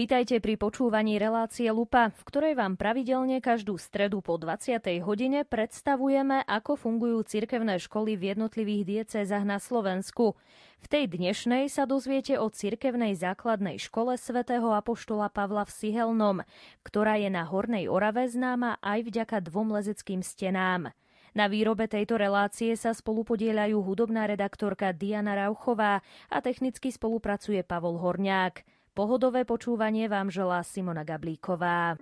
Vítajte pri počúvaní relácie Lupa, v ktorej vám pravidelne každú stredu po 20. hodine predstavujeme, ako fungujú cirkevné školy v jednotlivých diecézach na Slovensku. V tej dnešnej sa dozviete o cirkevnej základnej škole svätého Apoštola Pavla v Sihelnom, ktorá je na Hornej Orave známa aj vďaka dvom lezeckým stenám. Na výrobe tejto relácie sa spolupodielajú hudobná redaktorka Diana Rauchová a technicky spolupracuje Pavol Horniák. Pohodové počúvanie vám želá Simona Gablíková.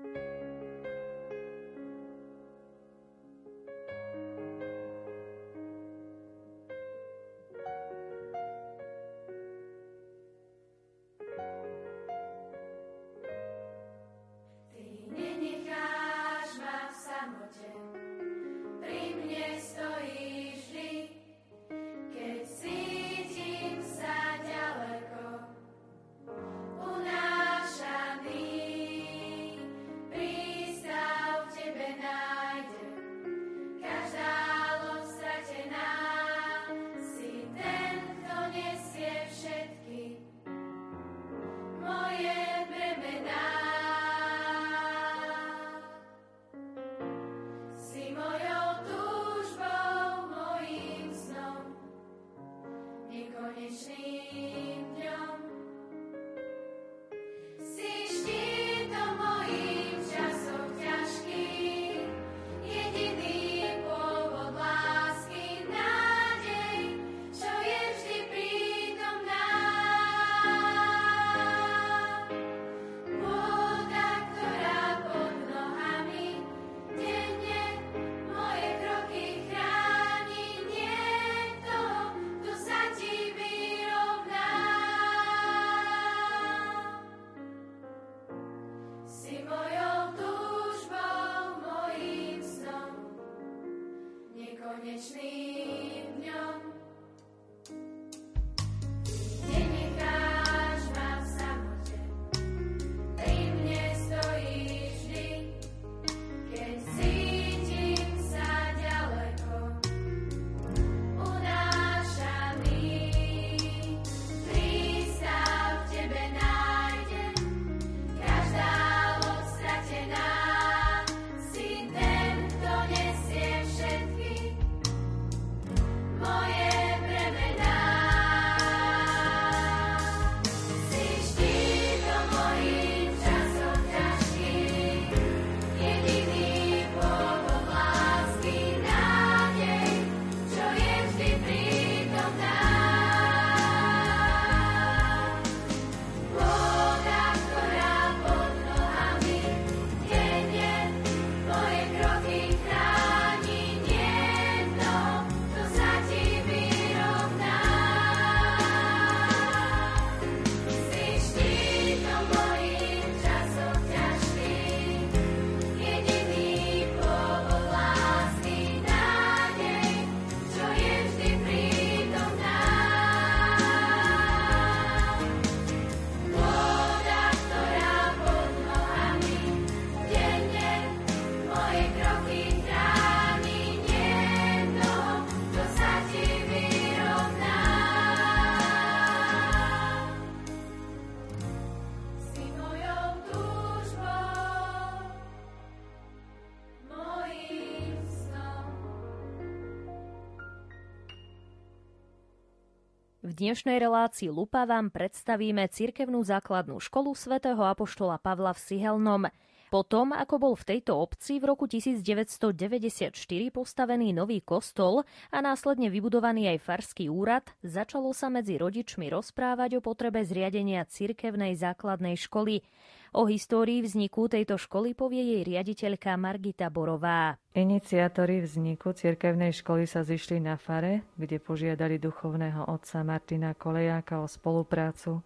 Dnešnej relácii Lupa vám predstavíme cirkevnú základnú školu svätého Apoštola Pavla v Sihelnom. Potom, ako bol v tejto obci v roku 1994 postavený nový kostol a následne vybudovaný aj farský úrad, začalo sa medzi rodičmi rozprávať o potrebe zriadenia cirkevnej základnej školy. O histórii vzniku tejto školy povie jej riaditeľka Margita Borová. Iniciátori vzniku cirkevnej školy sa zišli na fare, kde požiadali duchovného otca Martina Kolejáka o spoluprácu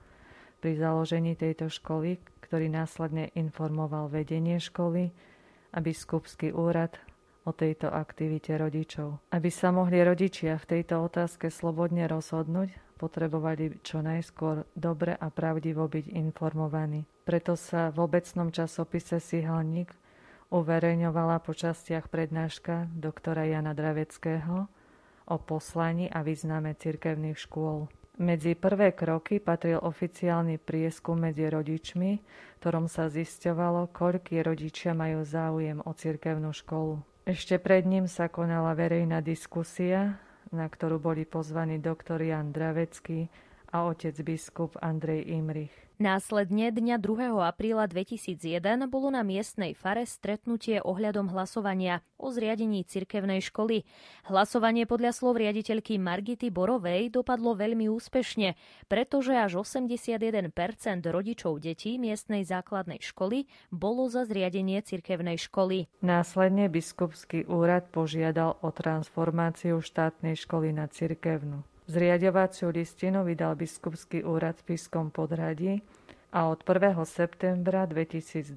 pri založení tejto školy, ktorý následne informoval vedenie školy a biskupský úrad o tejto aktivite rodičov. Aby sa mohli rodičia v tejto otázke slobodne rozhodnúť, potrebovali čo najskôr dobre a pravdivo byť informovaní. Preto sa v obecnom časopise Sihalník uverejňovala po častiach prednáška doktora Jana Draveckého o poslaní a význame cirkevných škôl. Medzi prvé kroky patril oficiálny prieskum medzi rodičmi, ktorom sa zisťovalo, koľký rodičia majú záujem o cirkevnú školu. Ešte pred ním sa konala verejná diskusia, na ktorú boli pozvaní doktor Jan Dravecký a otec biskup Andrej Imrich. Následne dňa 2. apríla 2001 bolo na miestnej fare stretnutie ohľadom hlasovania o zriadení cirkevnej školy. Hlasovanie podľa slov riaditeľky Margity Borovej dopadlo veľmi úspešne, pretože až 81% rodičov detí miestnej základnej školy bolo za zriadenie cirkevnej školy. Následne biskupský úrad požiadal o transformáciu štátnej školy na cirkevnú. Zriadovaciu listinu vydal biskupský úrad v Pískom podhradí a od 1. septembra 2002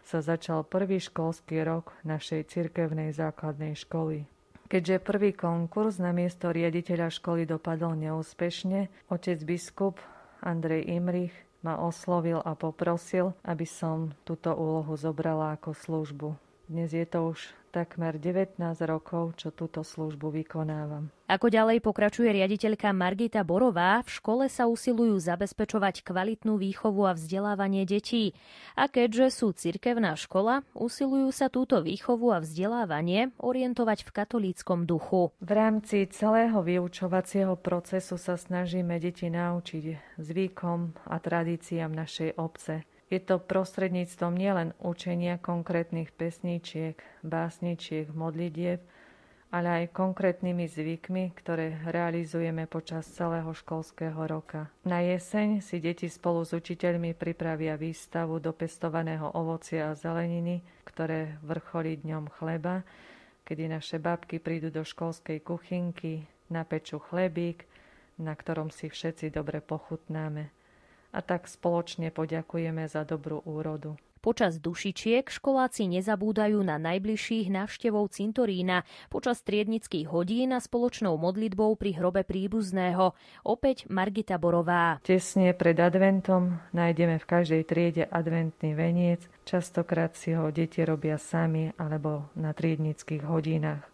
sa začal prvý školský rok našej cirkevnej základnej školy. Keďže prvý konkurs na miesto riaditeľa školy dopadol neúspešne, otec biskup Andrej Imrich ma oslovil a poprosil, aby som túto úlohu zobrala ako službu. Dnes je to už takmer 19 rokov, čo túto službu vykonávam. Ako ďalej pokračuje riaditeľka Margita Borová, v škole sa usilujú zabezpečovať kvalitnú výchovu a vzdelávanie detí. A keďže sú cirkevná škola, usilujú sa túto výchovu a vzdelávanie orientovať v katolíckom duchu. V rámci celého vyučovacieho procesu sa snažíme deti naučiť zvykom a tradíciám našej obce. Je to prostredníctvom nielen učenia konkrétnych pesníčiek, básničiek, modlitieb, ale aj konkrétnymi zvykmi, ktoré realizujeme počas celého školského roka. Na jeseň si deti spolu s učiteľmi pripravia výstavu dopestovaného ovocia a zeleniny, ktoré vrcholí dňom chleba, kedy naše babky prídu do školskej kuchynky, napečú chlebík, na ktorom si všetci dobre pochutnáme a tak spoločne poďakujeme za dobrú úrodu. Počas dušičiek školáci nezabúdajú na najbližších návštevov cintorína, počas triednických hodín a spoločnou modlitbou pri hrobe príbuzného. Opäť Margita Borová. Tesne pred adventom nájdeme v každej triede adventný veniec. Častokrát si ho deti robia sami alebo na triednických hodinách.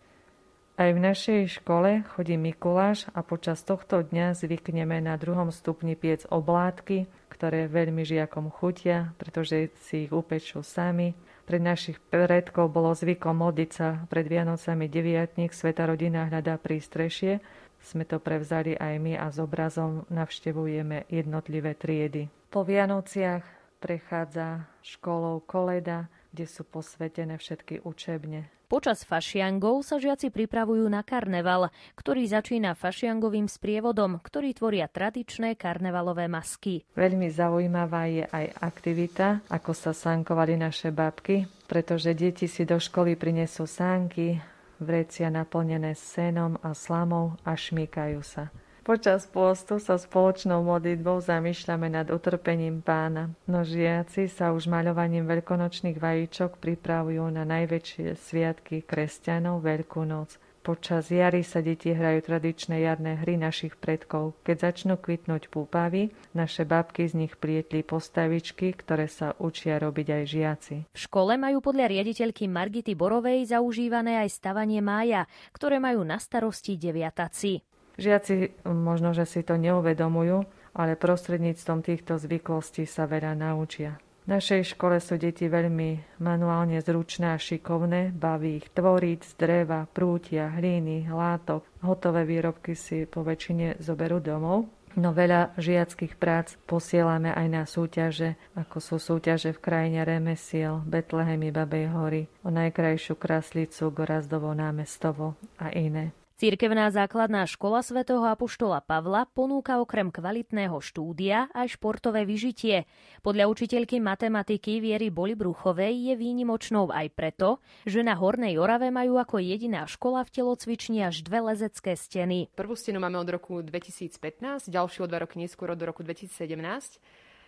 Aj v našej škole chodí Mikuláš a počas tohto dňa zvykneme na druhom stupni piec oblátky, ktoré veľmi žiakom chutia, pretože si ich upečú sami. Pred našich predkov bolo zvykom modliť sa pred Vianocami deviatník, Sveta rodina hľadá prístrešie. Sme to prevzali aj my a s obrazom navštevujeme jednotlivé triedy. Po Vianociach prechádza školou koleda, kde sú posvetené všetky učebne. Počas fašiangov sa žiaci pripravujú na karneval, ktorý začína fašiangovým sprievodom, ktorý tvoria tradičné karnevalové masky. Veľmi zaujímavá je aj aktivita, ako sa sánkovali naše babky, pretože deti si do školy prinesú sánky, vrecia naplnené senom a slamou a šmýkajú sa. Počas pôstu sa spoločnou modlitbou zamýšľame nad utrpením pána. No žiaci sa už maľovaním veľkonočných vajíčok pripravujú na najväčšie sviatky kresťanov Veľkú noc. Počas jary sa deti hrajú tradičné jarné hry našich predkov. Keď začnú kvitnúť púpavy, naše babky z nich plietli postavičky, ktoré sa učia robiť aj žiaci. V škole majú podľa riaditeľky Margity Borovej zaužívané aj stavanie mája, ktoré majú na starosti deviataci. Žiaci možno, že si to neuvedomujú, ale prostredníctvom týchto zvyklostí sa veľa naučia. V našej škole sú deti veľmi manuálne zručné a šikovné, baví ich tvoriť z dreva, prútia, hlíny, látok. Hotové výrobky si po väčšine zoberú domov. No veľa žiackých prác posielame aj na súťaže, ako sú súťaže v krajine remesiel, Betlehemy, Babej hory, o najkrajšiu kraslicu, Gorazdovo námestovo a iné. Cirkevná základná škola svätého Apoštola Pavla ponúka okrem kvalitného štúdia aj športové vyžitie. Podľa učiteľky matematiky Viery Bolibruchovej je výnimočnou aj preto, že na Hornej Orave majú ako jediná škola v telocvični až dve lezecké steny. Prvú stenu máme od roku 2015, ďalšiu o dva roky neskôr od roku 2017.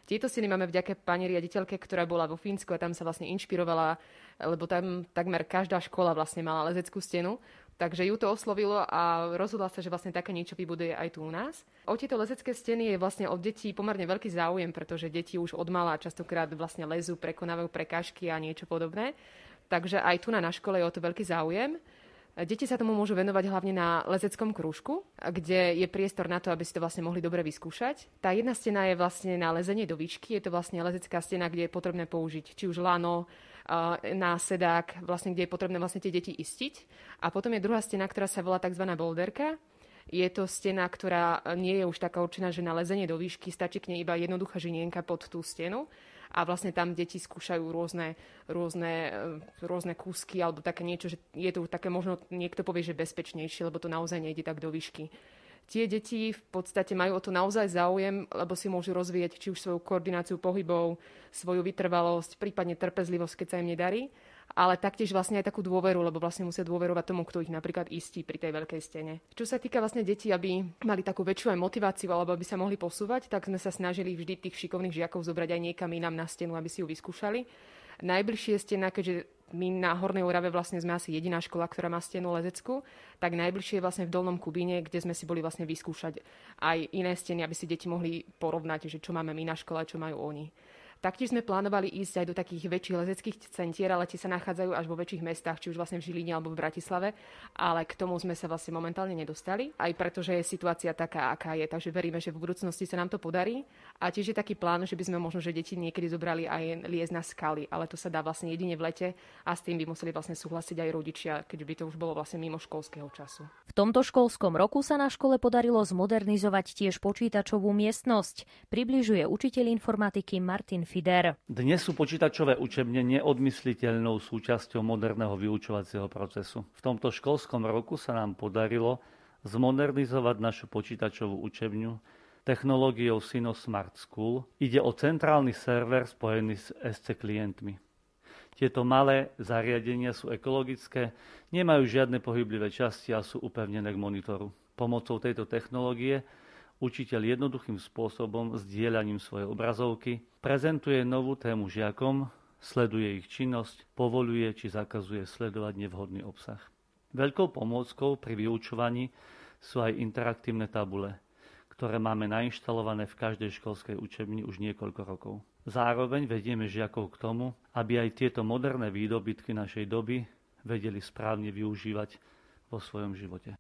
Tieto steny máme vďaka pani riaditeľke, ktorá bola vo Fínsku a tam sa vlastne inšpirovala, lebo tam takmer každá škola vlastne mala lezeckú stenu. Takže ju to oslovilo a rozhodla sa, že vlastne také niečo vybuduje aj tu u nás. O tieto lezecké steny je vlastne od detí pomerne veľký záujem, pretože deti už od mala častokrát vlastne lezú, prekonávajú prekážky a niečo podobné. Takže aj tu na, na škole je o to veľký záujem. Deti sa tomu môžu venovať hlavne na lezeckom krúžku, kde je priestor na to, aby si to vlastne mohli dobre vyskúšať. Tá jedna stena je vlastne na lezenie do výšky, je to vlastne lezecká stena, kde je potrebné použiť či už lano, na sedák, vlastne, kde je potrebné vlastne tie deti istiť. A potom je druhá stena, ktorá sa volá tzv. boulderka. Je to stena, ktorá nie je už taká určená, že na lezenie do výšky stačí k nej iba jednoduchá žinienka pod tú stenu a vlastne tam deti skúšajú rôzne, rôzne, e, rôzne kúsky alebo také niečo, že je to také možno, niekto povie, že bezpečnejšie, lebo to naozaj nejde tak do výšky. Tie deti v podstate majú o to naozaj záujem, lebo si môžu rozvíjať či už svoju koordináciu pohybov, svoju vytrvalosť, prípadne trpezlivosť, keď sa im nedarí ale taktiež vlastne aj takú dôveru, lebo vlastne musia dôverovať tomu, kto ich napríklad istí pri tej veľkej stene. Čo sa týka vlastne detí, aby mali takú väčšiu aj motiváciu alebo aby sa mohli posúvať, tak sme sa snažili vždy tých šikovných žiakov zobrať aj niekam inám na stenu, aby si ju vyskúšali. Najbližšie stena, keďže my na Hornej Orave vlastne sme asi jediná škola, ktorá má stenu lezeckú, tak najbližšie je vlastne v Dolnom Kubíne, kde sme si boli vlastne vyskúšať aj iné steny, aby si deti mohli porovnať, že čo máme my na škole čo majú oni. Taktiež sme plánovali ísť aj do takých väčších lezeckých centier, ale tie sa nachádzajú až vo väčších mestách, či už vlastne v Žiline alebo v Bratislave, ale k tomu sme sa vlastne momentálne nedostali, aj preto, že je situácia taká, aká je. Takže veríme, že v budúcnosti sa nám to podarí. A tiež je taký plán, že by sme možno, že deti niekedy zobrali aj liez na skaly, ale to sa dá vlastne jedine v lete a s tým by museli vlastne súhlasiť aj rodičia, keď by to už bolo vlastne mimo školského času. V tomto školskom roku sa na škole podarilo zmodernizovať tiež počítačovú miestnosť. Približuje učiteľ informatiky Martin Fider. Dnes sú počítačové učebne neodmysliteľnou súčasťou moderného vyučovacieho procesu. V tomto školskom roku sa nám podarilo zmodernizovať našu počítačovú učebňu technológiou Sino Smart School. Ide o centrálny server spojený s SC klientmi. Tieto malé zariadenia sú ekologické, nemajú žiadne pohyblivé časti a sú upevnené k monitoru. Pomocou tejto technológie Učiteľ jednoduchým spôsobom, zdieľaním svojej obrazovky, prezentuje novú tému žiakom, sleduje ich činnosť, povoluje či zakazuje sledovať nevhodný obsah. Veľkou pomôckou pri vyučovaní sú aj interaktívne tabule, ktoré máme nainštalované v každej školskej učebni už niekoľko rokov. Zároveň vedieme žiakov k tomu, aby aj tieto moderné výdobytky našej doby vedeli správne využívať vo svojom živote.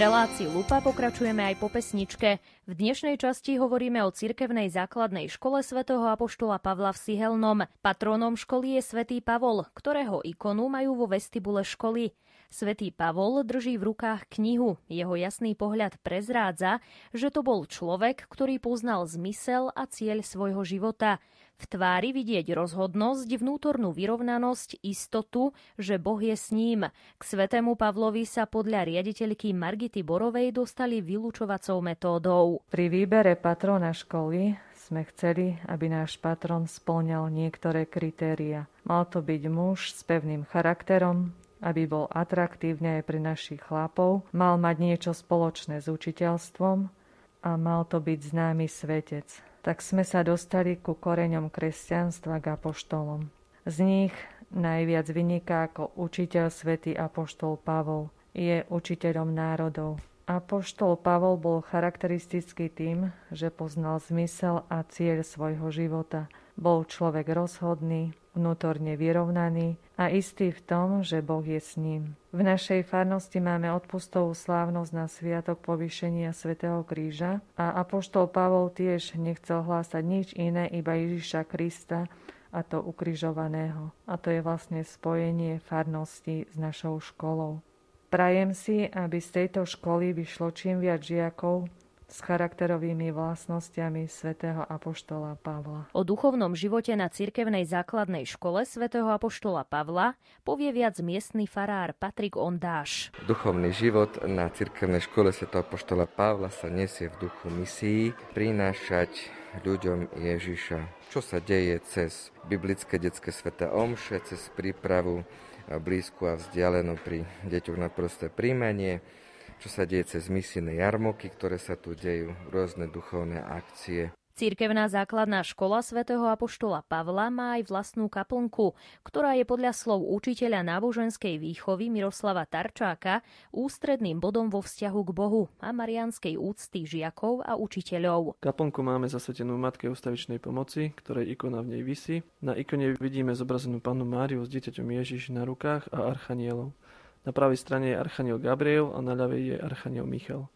Relácii Lupa pokračujeme aj po pesničke. V dnešnej časti hovoríme o cirkevnej základnej škole svätého Apoštola Pavla v Sihelnom. Patrónom školy je svätý Pavol, ktorého ikonu majú vo vestibule školy. Svetý Pavol drží v rukách knihu. Jeho jasný pohľad prezrádza, že to bol človek, ktorý poznal zmysel a cieľ svojho života. V tvári vidieť rozhodnosť, vnútornú vyrovnanosť, istotu, že Boh je s ním. K svetému Pavlovi sa podľa riaditeľky Margity Borovej dostali vylúčovacou metódou. Pri výbere patrona školy sme chceli, aby náš patron splňal niektoré kritéria. Mal to byť muž s pevným charakterom, aby bol atraktívne aj pre našich chlapov, mal mať niečo spoločné s učiteľstvom a mal to byť známy svetec tak sme sa dostali ku koreňom kresťanstva k apoštolom. Z nich najviac vyniká ako učiteľ svätý apoštol Pavol. Je učiteľom národov. Apoštol Pavol bol charakteristický tým, že poznal zmysel a cieľ svojho života. Bol človek rozhodný, vnútorne vyrovnaný a istý v tom, že Boh je s ním. V našej farnosti máme odpustovú slávnosť na sviatok povýšenia svätého Kríža a Apoštol Pavol tiež nechcel hlásať nič iné, iba Ježiša Krista a to ukrižovaného. A to je vlastne spojenie farnosti s našou školou. Prajem si, aby z tejto školy vyšlo čím viac žiakov, s charakterovými vlastnosťami svätého Apoštola Pavla. O duchovnom živote na cirkevnej základnej škole svätého Apoštola Pavla povie viac miestny farár Patrik Ondáš. Duchovný život na cirkevnej škole svätého Apoštola Pavla sa nesie v duchu misií prinášať ľuďom Ježiša. Čo sa deje cez biblické detské sveté omše, cez prípravu blízku a vzdialenú pri deťoch na prosté príjmanie, čo sa deje cez misijné jarmoky, ktoré sa tu dejú, rôzne duchovné akcie. Cirkevná základná škola svätého Apoštola Pavla má aj vlastnú kaplnku, ktorá je podľa slov učiteľa náboženskej výchovy Miroslava Tarčáka ústredným bodom vo vzťahu k Bohu a marianskej úcty žiakov a učiteľov. Kaplnku máme zasvetenú Matke ustavičnej pomoci, ktorej ikona v nej vysí. Na ikone vidíme zobrazenú pannu Máriu s dieťaťom Ježiš na rukách a archanielov. Na pravej strane je archaniel Gabriel a na ľavej je archaniel Michal.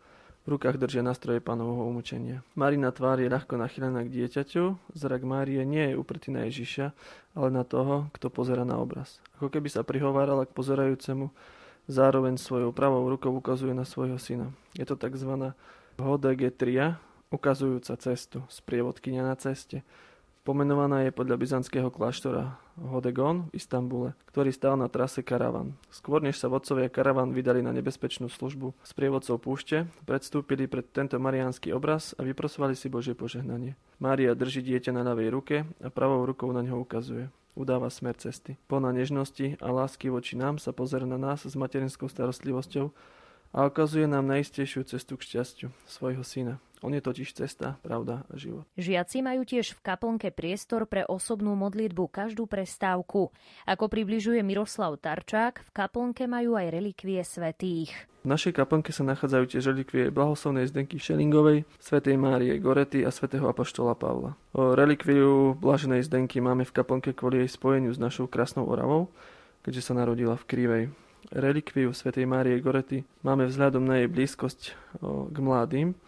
V rukách držia nástroje pánovho umúčenia. Marina tvár je ľahko nachylená k dieťaťu, zrak Márie nie je upretý na Ježiša, ale na toho, kto pozera na obraz. Ako keby sa prihovárala k pozerajúcemu, zároveň svojou pravou rukou ukazuje na svojho syna. Je to tzv. hodegetria, ukazujúca cestu, sprievodkynia na ceste. Pomenovaná je podľa byzantského kláštora Hodegon v Istambule, ktorý stál na trase Karavan. Skôr než sa vodcovia Karavan vydali na nebezpečnú službu s prievodcov púšte, predstúpili pred tento mariánsky obraz a vyprosovali si Božie požehnanie. Mária drží dieťa na ľavej ruke a pravou rukou na ňo ukazuje. Udáva smer cesty. Plná nežnosti a lásky voči nám sa pozera na nás s materinskou starostlivosťou a ukazuje nám najistejšiu cestu k šťastiu, svojho syna. On je totiž cesta, pravda a život. Žiaci majú tiež v kaplnke priestor pre osobnú modlitbu každú prestávku. Ako približuje Miroslav Tarčák, v kaplnke majú aj relikvie svetých. V našej kaplnke sa nachádzajú tiež relikvie blahoslovnej Zdenky Šelingovej, svätej Márie Gorety a svätého Apoštola Pavla. O relikviu blaženej Zdenky máme v kaplnke kvôli jej spojeniu s našou krásnou Oravou, keďže sa narodila v Krivej. Relikviu svätej Márie Gorety máme vzhľadom na jej blízkosť k mladým,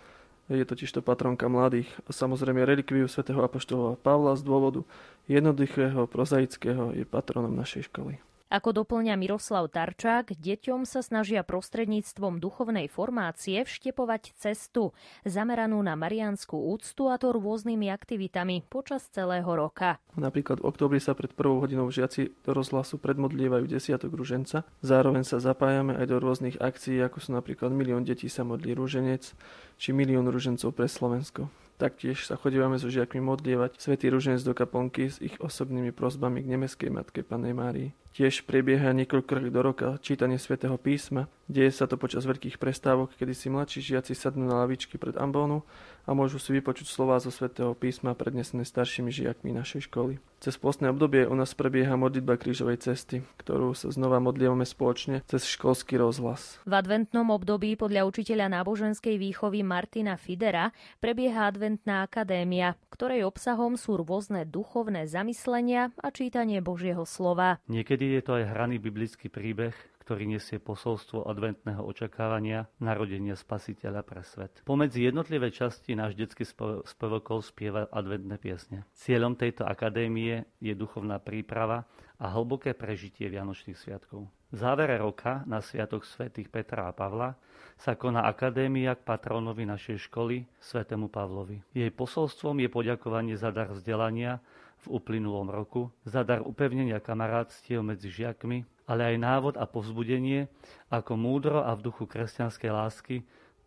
je totiž to patronka mladých a samozrejme relikviu svätého Apoštola Pavla z dôvodu jednoduchého, prozaického je patronom našej školy. Ako doplňa Miroslav Tarčák, deťom sa snažia prostredníctvom duchovnej formácie vštepovať cestu, zameranú na marianskú úctu a to rôznymi aktivitami počas celého roka. Napríklad v oktobri sa pred prvou hodinou žiaci do rozhlasu predmodlievajú desiatok ruženca. Zároveň sa zapájame aj do rôznych akcií, ako sú napríklad Milión detí sa modlí ruženec, či Milión ružencov pre Slovensko. Taktiež sa chodívame so žiakmi modlievať Svetý ruženec do kaponky s ich osobnými prosbami k nemeskej matke Panej Márii. Tiež prebieha niekoľko do roka čítanie svätého písma. Deje sa to počas veľkých prestávok, kedy si mladší žiaci sadnú na lavičky pred ambónu a môžu si vypočuť slová zo svätého písma prednesené staršími žiakmi našej školy. Cez postné obdobie u nás prebieha modlitba krížovej cesty, ktorú sa znova modlívame spoločne cez školský rozhlas. V adventnom období podľa učiteľa náboženskej výchovy Martina Fidera prebieha adventná akadémia, ktorej obsahom sú rôzne duchovné zamyslenia a čítanie Božieho slova. Niekedy je to aj hraný biblický príbeh, ktorý nesie posolstvo adventného očakávania narodenia spasiteľa pre svet. Pomedzi jednotlivé časti náš detský spevokol spieva adventné piesne. Cieľom tejto akadémie je duchovná príprava a hlboké prežitie Vianočných sviatkov. V závere roka na Sviatok svätých Petra a Pavla sa koná akadémia k patronovi našej školy, svätému Pavlovi. Jej posolstvom je poďakovanie za dar vzdelania v uplynulom roku, za dar upevnenia kamarátstiev medzi žiakmi, ale aj návod a povzbudenie, ako múdro a v duchu kresťanskej lásky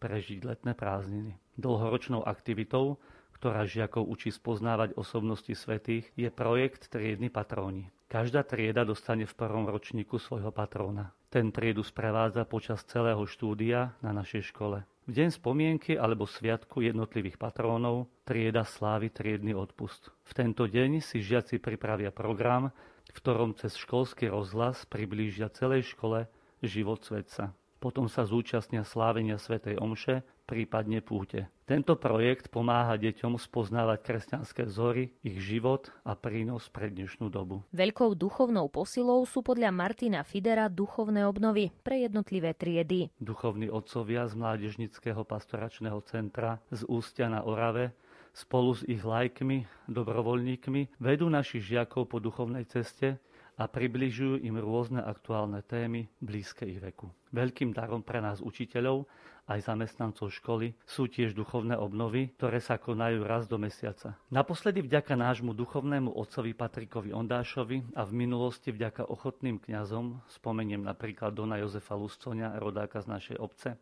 prežiť letné prázdniny. Dlhoročnou aktivitou, ktorá žiakov učí spoznávať osobnosti svetých, je projekt Triedny patróni. Každá trieda dostane v prvom ročníku svojho patróna. Ten triedu sprevádza počas celého štúdia na našej škole. Deň spomienky alebo sviatku jednotlivých patrónov trieda slávy triedny odpust. V tento deň si žiaci pripravia program, v ktorom cez školský rozhlas priblížia celej škole život svetca. Potom sa zúčastnia slávenia svätej Omše, prípadne púte. Tento projekt pomáha deťom spoznávať kresťanské vzory, ich život a prínos pre dnešnú dobu. Veľkou duchovnou posilou sú podľa Martina Fidera duchovné obnovy pre jednotlivé triedy. Duchovní otcovia z Mládežnického pastoračného centra z Ústia na Orave spolu s ich lajkmi, dobrovoľníkmi vedú našich žiakov po duchovnej ceste, a približujú im rôzne aktuálne témy blízke ich veku. Veľkým darom pre nás učiteľov aj zamestnancov školy sú tiež duchovné obnovy, ktoré sa konajú raz do mesiaca. Naposledy vďaka nášmu duchovnému otcovi Patrikovi Ondášovi a v minulosti vďaka ochotným kňazom, spomeniem napríklad Dona Jozefa Luscoňa, rodáka z našej obce,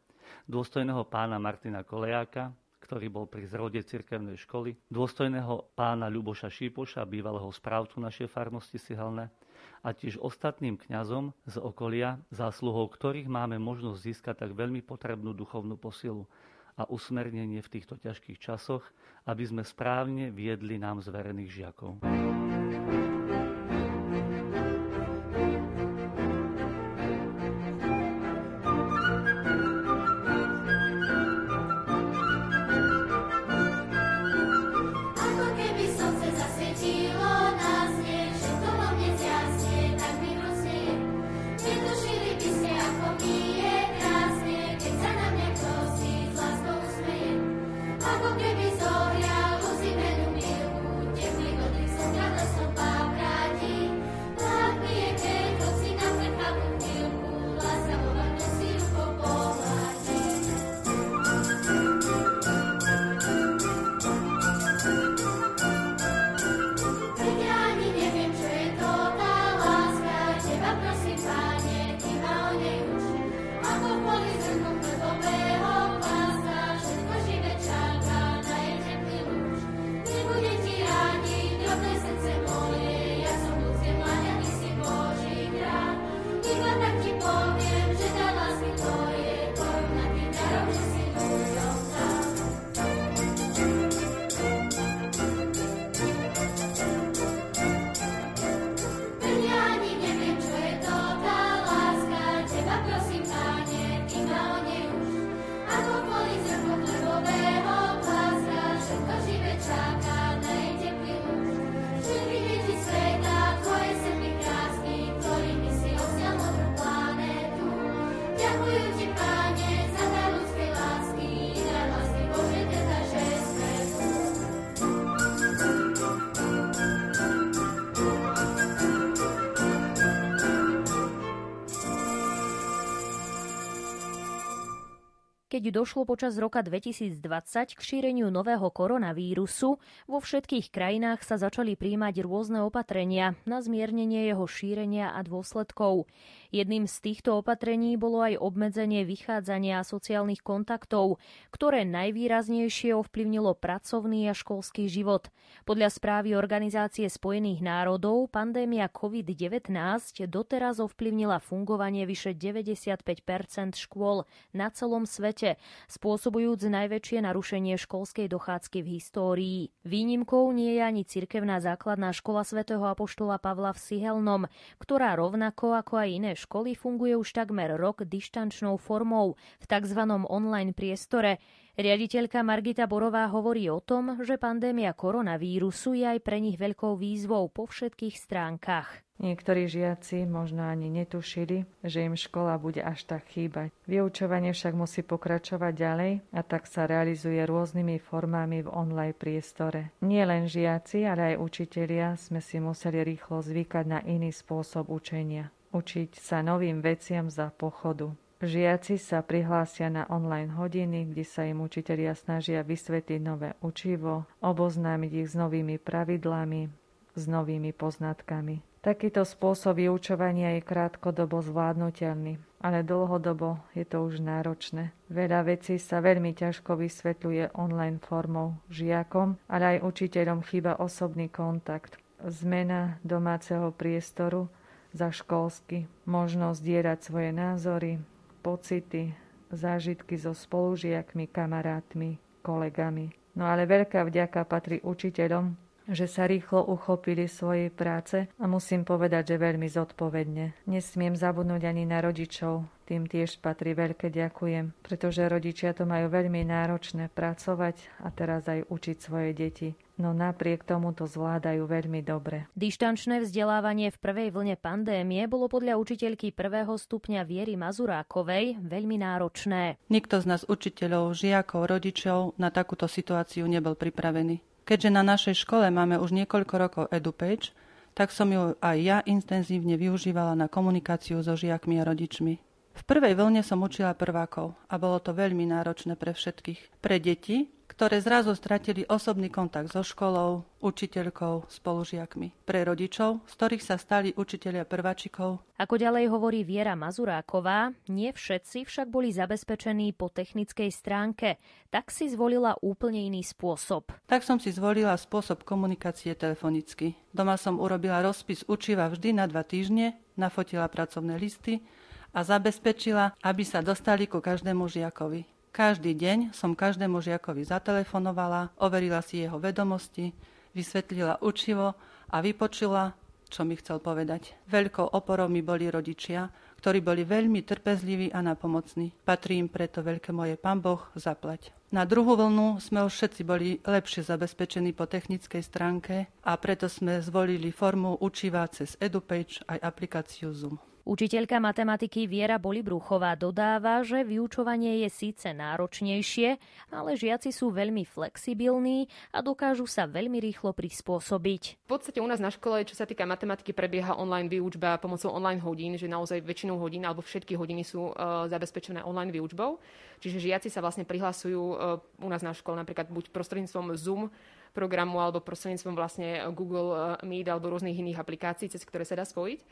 dôstojného pána Martina Kolejáka, ktorý bol pri zrode cirkevnej školy, dôstojného pána Ľuboša Šípoša, bývalého správcu našej farnosti Sihalne, a tiež ostatným kňazom z okolia, zásluhou ktorých máme možnosť získať tak veľmi potrebnú duchovnú posilu a usmernenie v týchto ťažkých časoch, aby sme správne viedli nám zverených žiakov. Keď došlo počas roka 2020 k šíreniu nového koronavírusu, vo všetkých krajinách sa začali príjmať rôzne opatrenia na zmiernenie jeho šírenia a dôsledkov. Jedným z týchto opatrení bolo aj obmedzenie vychádzania sociálnych kontaktov, ktoré najvýraznejšie ovplyvnilo pracovný a školský život. Podľa správy Organizácie spojených národov pandémia COVID-19 doteraz ovplyvnila fungovanie vyše 95 škôl na celom svete, spôsobujúc najväčšie narušenie školskej dochádzky v histórii. Výnimkou nie je ani cirkevná základná škola svätého Apoštola Pavla v Sihelnom, ktorá rovnako ako aj iné školy funguje už takmer rok dištančnou formou v tzv. online priestore. Riaditeľka Margita Borová hovorí o tom, že pandémia koronavírusu je aj pre nich veľkou výzvou po všetkých stránkach. Niektorí žiaci možno ani netušili, že im škola bude až tak chýbať. Vyučovanie však musí pokračovať ďalej a tak sa realizuje rôznymi formami v online priestore. Nie len žiaci, ale aj učitelia sme si museli rýchlo zvykať na iný spôsob učenia učiť sa novým veciam za pochodu. Žiaci sa prihlásia na online hodiny, kde sa im učitelia snažia vysvetliť nové učivo, oboznámiť ich s novými pravidlami, s novými poznatkami. Takýto spôsob vyučovania je krátkodobo zvládnutelný, ale dlhodobo je to už náročné. Veľa vecí sa veľmi ťažko vysvetľuje online formou žiakom, ale aj učiteľom chýba osobný kontakt. Zmena domáceho priestoru za školsky, možnosť dierať svoje názory, pocity, zážitky so spolužiakmi, kamarátmi, kolegami. No ale veľká vďaka patrí učiteľom, že sa rýchlo uchopili svojej práce a musím povedať, že veľmi zodpovedne. Nesmiem zabudnúť ani na rodičov, tým tiež patrí veľké ďakujem, pretože rodičia to majú veľmi náročné pracovať a teraz aj učiť svoje deti. No napriek tomu to zvládajú veľmi dobre. Dištančné vzdelávanie v prvej vlne pandémie bolo podľa učiteľky prvého stupňa Viery Mazurákovej veľmi náročné. Nikto z nás učiteľov, žiakov, rodičov na takúto situáciu nebol pripravený. Keďže na našej škole máme už niekoľko rokov EduPage, tak som ju aj ja intenzívne využívala na komunikáciu so žiakmi a rodičmi. V prvej vlne som učila prvákov a bolo to veľmi náročné pre všetkých. Pre deti, ktoré zrazu stratili osobný kontakt so školou, učiteľkou, spolužiakmi. Pre rodičov, z ktorých sa stali učiteľia prváčikov. Ako ďalej hovorí Viera Mazuráková, nie všetci však boli zabezpečení po technickej stránke, tak si zvolila úplne iný spôsob. Tak som si zvolila spôsob komunikácie telefonicky. Doma som urobila rozpis učiva vždy na dva týždne, nafotila pracovné listy a zabezpečila, aby sa dostali ku každému žiakovi. Každý deň som každému žiakovi zatelefonovala, overila si jeho vedomosti, vysvetlila učivo a vypočula, čo mi chcel povedať. Veľkou oporou mi boli rodičia, ktorí boli veľmi trpezliví a napomocní. Patrí im preto veľké moje pán Boh zaplať. Na druhú vlnu sme už všetci boli lepšie zabezpečení po technickej stránke a preto sme zvolili formu učiva cez EduPage aj aplikáciu Zoom. Učiteľka matematiky Viera Bolibruchová dodáva, že vyučovanie je síce náročnejšie, ale žiaci sú veľmi flexibilní a dokážu sa veľmi rýchlo prispôsobiť. V podstate u nás na škole, čo sa týka matematiky, prebieha online výučba pomocou online hodín, že naozaj väčšinou hodín alebo všetky hodiny sú uh, zabezpečené online výučbou. Čiže žiaci sa vlastne prihlasujú uh, u nás na škole napríklad buď prostredníctvom Zoom programu alebo prostredníctvom vlastne Google e, Meet alebo rôznych iných aplikácií, cez ktoré sa dá spojiť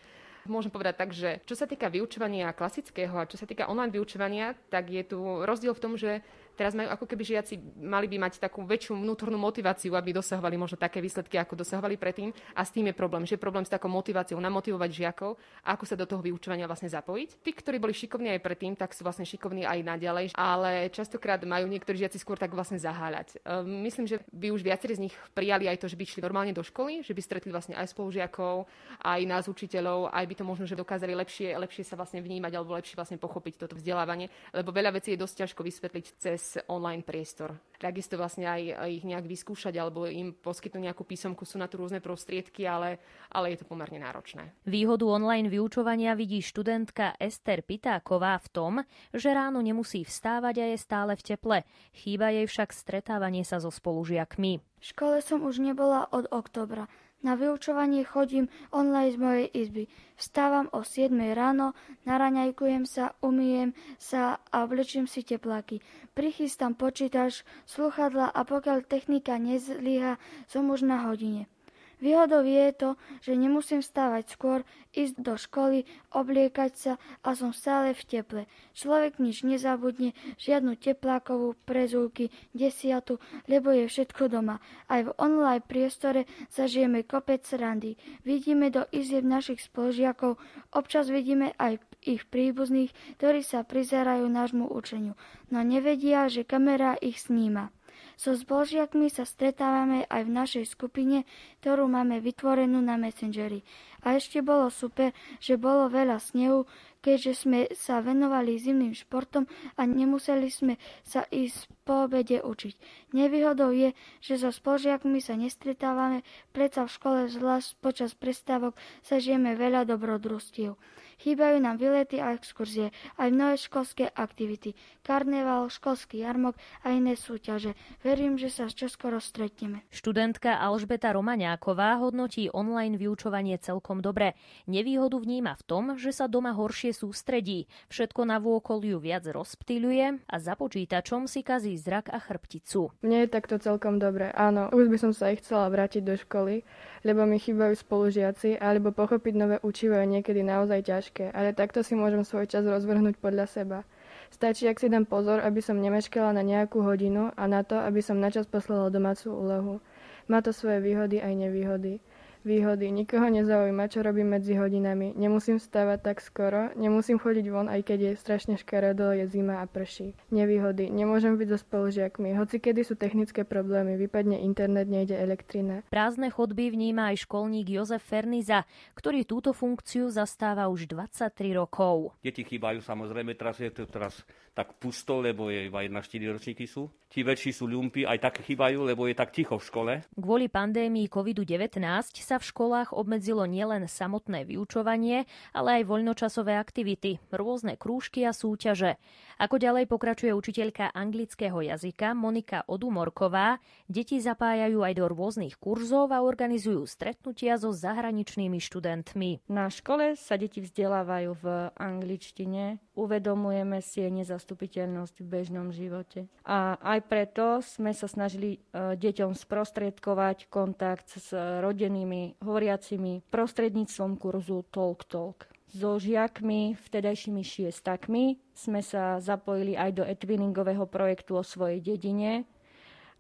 môžem povedať tak, že čo sa týka vyučovania klasického a čo sa týka online vyučovania, tak je tu rozdiel v tom, že teraz majú ako keby žiaci mali by mať takú väčšiu vnútornú motiváciu, aby dosahovali možno také výsledky, ako dosahovali predtým. A s tým je problém, že je problém s takou motiváciou namotivovať žiakov, ako sa do toho vyučovania vlastne zapojiť. Tí, ktorí boli šikovní aj predtým, tak sú vlastne šikovní aj naďalej, ale častokrát majú niektorí žiaci skôr tak vlastne zaháľať. Ehm, myslím, že by už viacerí z nich prijali aj to, že by išli normálne do školy, že by stretli vlastne aj spolužiakov, aj nás učiteľov, aj by to možno, že dokázali lepšie, lepšie sa vlastne vnímať alebo lepšie vlastne pochopiť toto vzdelávanie, lebo veľa vecí je dosť ťažko vysvetliť cez online priestor. Takisto vlastne aj ich nejak vyskúšať alebo im poskytnúť nejakú písomku, sú na to rôzne prostriedky, ale, ale je to pomerne náročné. Výhodu online vyučovania vidí študentka Ester Pitáková v tom, že ráno nemusí vstávať a je stále v teple. Chýba jej však stretávanie sa so spolužiakmi. V škole som už nebola od oktobra. Na vyučovanie chodím online z mojej izby. Vstávam o 7 ráno, naraňajkujem sa, umýjem sa a vlečím si tepláky. Prichystám počítač, sluchadla a pokiaľ technika nezlyha, som už na hodine. Výhodou je to, že nemusím vstávať skôr, ísť do školy, obliekať sa a som stále v teple. Človek nič nezabudne, žiadnu teplákovú prezúky, desiatu, lebo je všetko doma. Aj v online priestore zažijeme kopec randy. Vidíme do izieb našich spoložiakov, občas vidíme aj ich príbuzných, ktorí sa prizerajú nášmu učeniu, no nevedia, že kamera ich sníma. So zbožiakmi sa stretávame aj v našej skupine, ktorú máme vytvorenú na Messengeri. A ešte bolo super, že bolo veľa snehu, keďže sme sa venovali zimným športom a nemuseli sme sa ísť po obede učiť. Nevýhodou je, že so spolužiakmi sa nestretávame, predsa v škole zvlášť počas prestávok sa žijeme veľa dobrodružstiev. Chýbajú nám vylety a exkurzie, aj mnohé školské aktivity, karneval, školský jarmok a iné súťaže. Verím, že sa čoskoro stretneme. Študentka Alžbeta Romaňáková hodnotí online vyučovanie celkom dobre. Nevýhodu vníma v tom, že sa doma horšie sústredí. Všetko na vôkol ju viac rozptýľuje a za počítačom si kazí zrak a chrbticu. Mne je takto celkom dobre. Áno, už by som sa aj chcela vrátiť do školy, lebo mi chýbajú spolužiaci, alebo pochopiť nové učivo je niekedy naozaj ťažké, ale takto si môžem svoj čas rozvrhnúť podľa seba. Stačí, ak si dám pozor, aby som nemeškala na nejakú hodinu a na to, aby som načas poslala domácu úlohu. Má to svoje výhody aj nevýhody. Výhody. Nikoho nezaujíma, čo robím medzi hodinami. Nemusím vstávať tak skoro, nemusím chodiť von, aj keď je strašne škaredo, je zima a prší. Nevýhody. Nemôžem byť so spolužiakmi. Hoci kedy sú technické problémy, vypadne internet, nejde elektrina. Prázdne chodby vníma aj školník Jozef Ferniza, ktorý túto funkciu zastáva už 23 rokov. Deti chýbajú samozrejme, teraz je to teraz tak pusto, lebo je iba jedna 4 ročníky sú. Tí väčší sú ľumpy, aj tak chýbajú, lebo je tak ticho v škole. Kvôli pandémii COVID-19 sa v školách obmedzilo nielen samotné vyučovanie, ale aj voľnočasové aktivity, rôzne krúžky a súťaže. Ako ďalej pokračuje učiteľka anglického jazyka Monika Odumorková, deti zapájajú aj do rôznych kurzov a organizujú stretnutia so zahraničnými študentmi. Na škole sa deti vzdelávajú v angličtine, uvedomujeme si jej nezastupiteľnosť v bežnom živote. A aj preto sme sa snažili e, deťom sprostredkovať kontakt s rodenými hovoriacimi prostredníctvom kurzu Talk Talk. So žiakmi, vtedajšími šiestakmi, sme sa zapojili aj do etwinningového projektu o svojej dedine.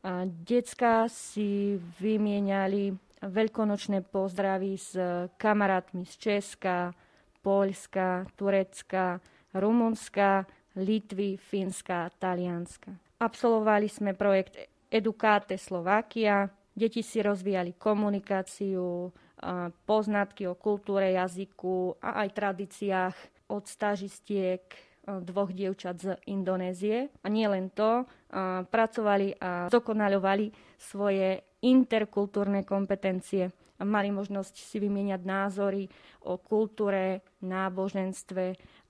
A decka si vymieniali veľkonočné pozdravy s kamarátmi z Česka, Poľska, Turecka, Rumunska, Litvy, Fínska, Talianska. Absolvovali sme projekt Educate Slovakia. Deti si rozvíjali komunikáciu, poznatky o kultúre, jazyku a aj tradíciách od stážistiek dvoch dievčat z Indonézie. A nie to, pracovali a dokonaľovali svoje interkultúrne kompetencie. A mali možnosť si vymieňať názory o kultúre, náboženstve,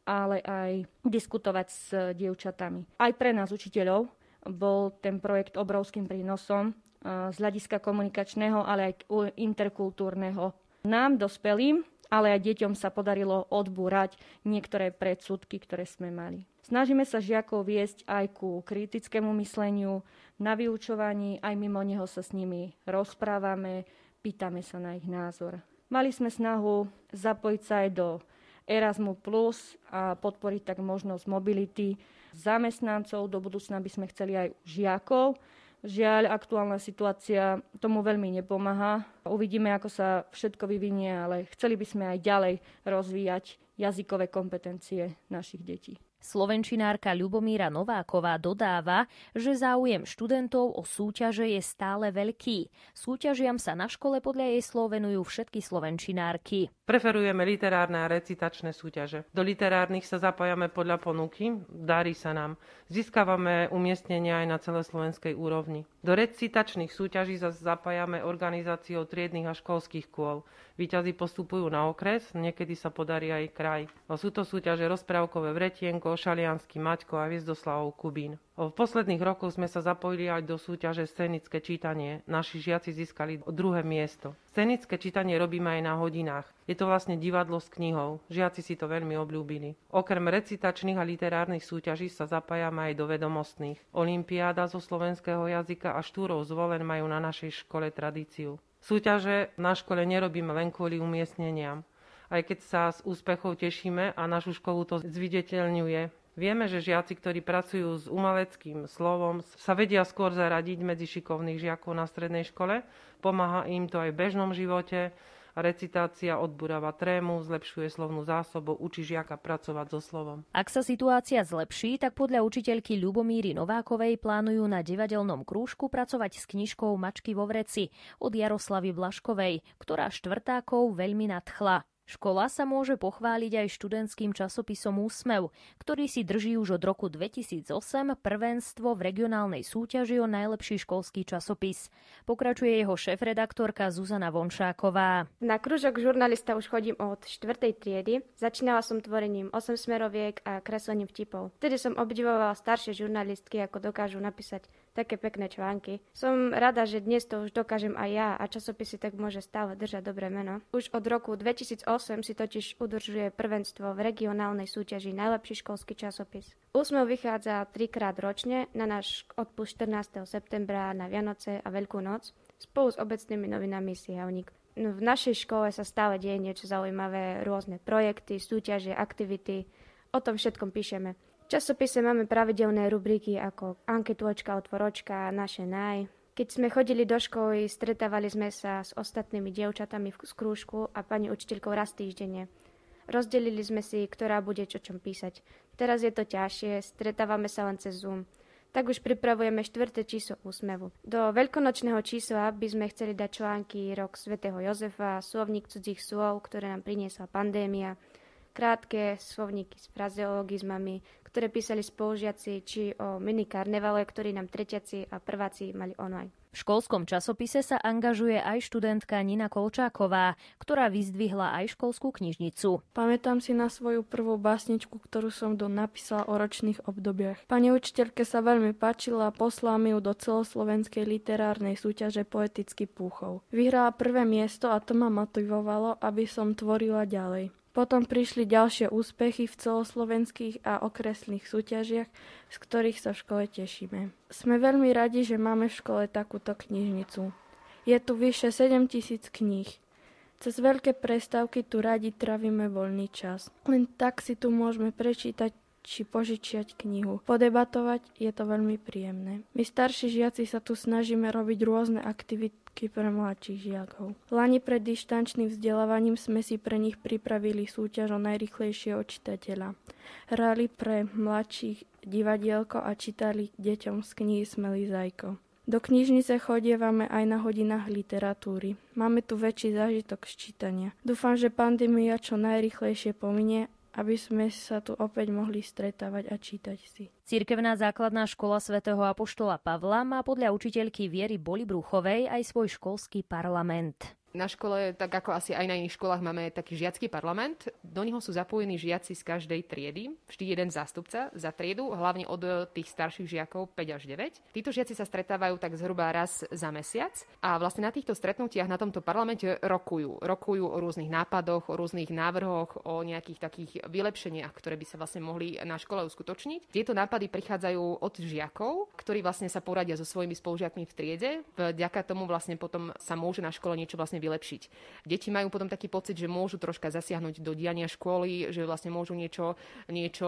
ale aj diskutovať s dievčatami. Aj pre nás, učiteľov, bol ten projekt obrovským prínosom z hľadiska komunikačného, ale aj interkultúrneho. Nám, dospelým, ale aj deťom sa podarilo odbúrať niektoré predsudky, ktoré sme mali. Snažíme sa žiakov viesť aj ku kritickému mysleniu, na vyučovaní, aj mimo neho sa s nimi rozprávame, pýtame sa na ich názor. Mali sme snahu zapojiť sa aj do Erasmu Plus a podporiť tak možnosť mobility zamestnancov. Do budúcna by sme chceli aj žiakov. Žiaľ, aktuálna situácia tomu veľmi nepomáha. Uvidíme, ako sa všetko vyvinie, ale chceli by sme aj ďalej rozvíjať jazykové kompetencie našich detí. Slovenčinárka Ľubomíra Nováková dodáva, že záujem študentov o súťaže je stále veľký. Súťažiam sa na škole podľa jej slov venujú všetky slovenčinárky. Preferujeme literárne a recitačné súťaže. Do literárnych sa zapájame podľa ponuky, darí sa nám. Získavame umiestnenia aj na celoslovenskej úrovni. Do recitačných súťaží sa zapájame organizáciou triednych a školských kôl. Výťazí postupujú na okres, niekedy sa podarí aj kraj. A sú to súťaže rozprávkové Vretienko, Šaliansky Maťko a Hviezdoslavov Kubín. V posledných rokoch sme sa zapojili aj do súťaže Scenické čítanie. Naši žiaci získali druhé miesto. Scenické čítanie robíme aj na hodinách. Je to vlastne divadlo s knihou. Žiaci si to veľmi obľúbili. Okrem recitačných a literárnych súťaží sa zapájame aj do vedomostných. Olympiáda zo slovenského jazyka a štúrov zvolen majú na našej škole tradíciu. Súťaže na škole nerobíme len kvôli umiestneniam. Aj keď sa z úspechov tešíme a našu školu to zviditeľňuje. Vieme, že žiaci, ktorí pracujú s umeleckým slovom, sa vedia skôr zaradiť medzi šikovných žiakov na strednej škole. Pomáha im to aj v bežnom živote, Recitácia odburáva trému, zlepšuje slovnú zásobu, učí žiaka pracovať so slovom. Ak sa situácia zlepší, tak podľa učiteľky Ľubomíry Novákovej plánujú na divadelnom krúžku pracovať s knižkou Mačky vo vreci od Jaroslavy Blaškovej, ktorá štvrtákov veľmi nadchla. Škola sa môže pochváliť aj študentským časopisom Úsmev, ktorý si drží už od roku 2008 prvenstvo v regionálnej súťaži o najlepší školský časopis. Pokračuje jeho šéf-redaktorka Zuzana Vonšáková. Na kružok žurnalista už chodím od 4. triedy. Začínala som tvorením 8 smeroviek a kreslením vtipov. Vtedy som obdivovala staršie žurnalistky, ako dokážu napísať také pekné články. Som rada, že dnes to už dokážem aj ja a časopisy tak môže stále držať dobré meno. Už od roku 2008 si totiž udržuje prvenstvo v regionálnej súťaži Najlepší školský časopis. Úsmev vychádza trikrát ročne na náš odpust 14. septembra na Vianoce a Veľkú noc spolu s obecnými novinami Sihavník. No, v našej škole sa stále deje niečo zaujímavé, rôzne projekty, súťaže, aktivity. O tom všetkom píšeme časopise máme pravidelné rubriky ako anketôčka, otvoročka, naše naj. Keď sme chodili do školy, stretávali sme sa s ostatnými dievčatami v skrúžku a pani učiteľkou raz týždenne. Rozdelili sme si, ktorá bude čo čom písať. Teraz je to ťažšie, stretávame sa len cez Zoom. Tak už pripravujeme štvrté číslo úsmevu. Do veľkonočného čísla by sme chceli dať články Rok svätého Jozefa, Slovník cudzích slov, ktoré nám priniesla pandémia, krátke slovníky s frazeologizmami, ktoré písali spolužiaci, či o mini karnevale, ktorý nám tretiaci a prváci mali online. V školskom časopise sa angažuje aj študentka Nina Kolčáková, ktorá vyzdvihla aj školskú knižnicu. Pamätám si na svoju prvú básničku, ktorú som do napísala o ročných obdobiach. Pani učiteľke sa veľmi páčila a poslala mi ju do celoslovenskej literárnej súťaže Poetický púchov. Vyhrala prvé miesto a to ma motivovalo, aby som tvorila ďalej. Potom prišli ďalšie úspechy v celoslovenských a okresných súťažiach, z ktorých sa v škole tešíme. Sme veľmi radi, že máme v škole takúto knižnicu. Je tu vyše 7 tisíc kníh. Cez veľké prestávky tu radi travíme voľný čas. Len tak si tu môžeme prečítať či požičiať knihu. Podebatovať je to veľmi príjemné. My starší žiaci sa tu snažíme robiť rôzne aktivity pre mladších žiakov. Lani pred dištančným vzdelávaním sme si pre nich pripravili súťaž o najrychlejšieho čitateľa. Hrali pre mladších divadielko a čítali deťom z knihy Smelý zajko. Do knižnice chodievame aj na hodinách literatúry. Máme tu väčší zážitok z čítania. Dúfam, že pandémia čo najrychlejšie pominie aby sme sa tu opäť mohli stretávať a čítať si. Cirkevná základná škola svätého Apoštola Pavla má podľa učiteľky Viery Bolibruchovej aj svoj školský parlament. Na škole, tak ako asi aj na iných školách, máme taký žiacký parlament. Do neho sú zapojení žiaci z každej triedy, vždy jeden zástupca za triedu, hlavne od tých starších žiakov 5 až 9. Títo žiaci sa stretávajú tak zhruba raz za mesiac a vlastne na týchto stretnutiach na tomto parlamente rokujú. Rokujú o rôznych nápadoch, o rôznych návrhoch, o nejakých takých vylepšeniach, ktoré by sa vlastne mohli na škole uskutočniť. Tieto nápady prichádzajú od žiakov, ktorí vlastne sa poradia so svojimi spolužiakmi v triede. Vďaka tomu vlastne potom sa môže na škole niečo vlastne vylepšiť. Deti majú potom taký pocit, že môžu troška zasiahnuť do diania školy, že vlastne môžu niečo, niečo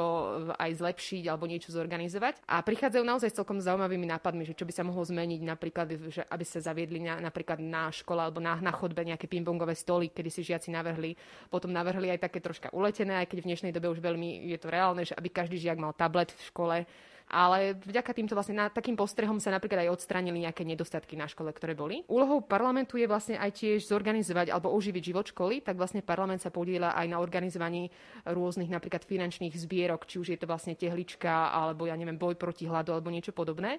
aj zlepšiť alebo niečo zorganizovať. A prichádzajú naozaj celkom zaujímavými nápadmi, že čo by sa mohlo zmeniť, napríklad, že aby sa zaviedli na, napríklad na škole alebo na, na chodbe nejaké pingpongové stoly, kedy si žiaci navrhli. Potom navrhli aj také troška uletené, aj keď v dnešnej dobe už veľmi je to reálne, že aby každý žiak mal tablet v škole, ale vďaka týmto vlastne na, takým postrehom sa napríklad aj odstránili nejaké nedostatky na škole, ktoré boli. Úlohou parlamentu je vlastne aj tiež zorganizovať alebo oživiť život školy, tak vlastne parlament sa podiela aj na organizovaní rôznych napríklad finančných zbierok, či už je to vlastne tehlička alebo ja neviem boj proti hladu alebo niečo podobné.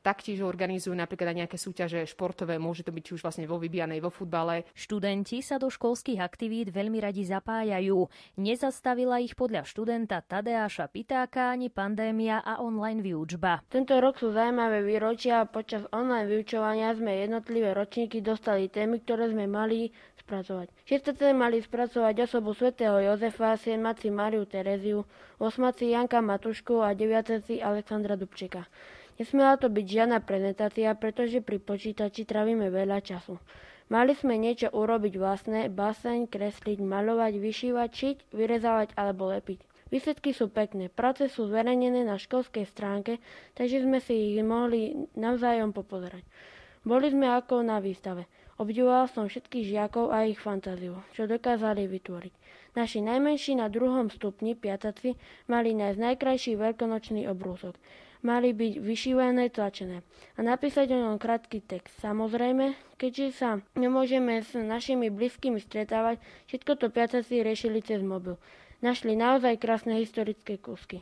Taktiež organizujú napríklad aj nejaké súťaže športové, môže to byť či už vlastne vo vybijanej, vo futbale. Študenti sa do školských aktivít veľmi radi zapájajú. Nezastavila ich podľa študenta Tadeáša Pitáka ani pandémia a online výučba. Tento rok sú zaujímavé výročia a počas online vyučovania sme jednotlivé ročníky dostali témy, ktoré sme mali spracovať. Šiestaci mali spracovať osobu svätého Jozefa, siedmaci Mariu Tereziu, osmaci Janka Matušku a deviacaci Alexandra Dubčeka. Nesmela to byť žiadna prezentácia, pretože pri počítači trávime veľa času. Mali sme niečo urobiť vlastné, baseň, kresliť, malovať, vyšívať, šiť, vyrezávať alebo lepiť. Výsledky sú pekné, práce sú zverejnené na školskej stránke, takže sme si ich mohli navzájom popozerať. Boli sme ako na výstave. Obdivoval som všetkých žiakov a ich fantáziu, čo dokázali vytvoriť. Naši najmenší na druhom stupni, piataci, mali nájsť najkrajší veľkonočný obrúsok. Mali byť vyšívané, tlačené a napísať o ňom krátky text. Samozrejme, keďže sa nemôžeme s našimi blízkymi stretávať, všetko to piataci riešili cez mobil. Našli naozaj krásne historické kúsky.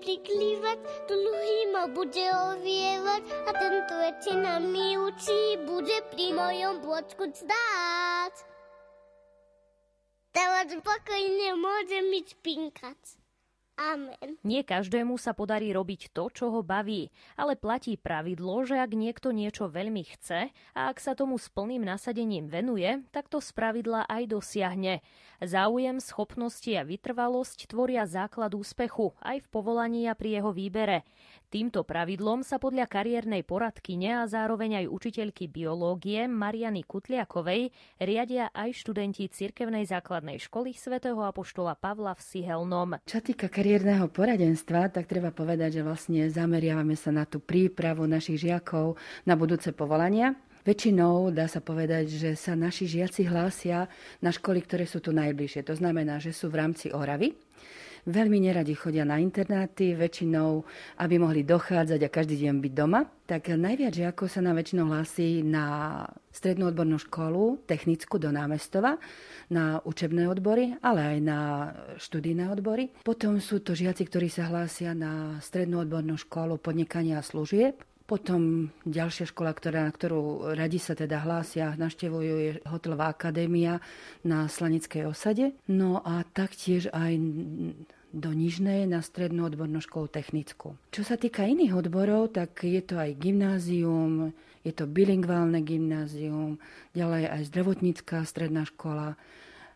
Priklívať, druhý ma bude ovievať a ten tretí na mi učí, bude pri mojom bočku stáť. Teraz spokojne môže mi spinkať. Amen. Nie každému sa podarí robiť to, čo ho baví, ale platí pravidlo, že ak niekto niečo veľmi chce a ak sa tomu s plným nasadením venuje, tak to spravidla aj dosiahne. Záujem, schopnosti a vytrvalosť tvoria základ úspechu aj v povolaní a pri jeho výbere. Týmto pravidlom sa podľa kariérnej poradkyne a zároveň aj učiteľky biológie Mariany Kutliakovej riadia aj študenti Cirkevnej základnej školy svätého Apoštola Pavla v Sihelnom. Čo týka kariérneho poradenstva, tak treba povedať, že vlastne zameriavame sa na tú prípravu našich žiakov na budúce povolania. Väčšinou dá sa povedať, že sa naši žiaci hlásia na školy, ktoré sú tu najbližšie. To znamená, že sú v rámci Oravy, veľmi neradi chodia na internáty, väčšinou, aby mohli dochádzať a každý deň byť doma. Tak najviac žiakov sa nám väčšinou hlási na strednú odbornú školu, technickú do námestova, na učebné odbory, ale aj na študijné odbory. Potom sú to žiaci, ktorí sa hlásia na strednú odbornú školu podnikania a služieb, potom ďalšia škola, ktorá, na ktorú radi sa teda hlásia, naštevujú je hotelová akadémia na Slanickej osade. No a taktiež aj do Nižnej na strednú odbornú školu technickú. Čo sa týka iných odborov, tak je to aj gymnázium, je to bilingválne gymnázium, ďalej aj zdravotnícká stredná škola,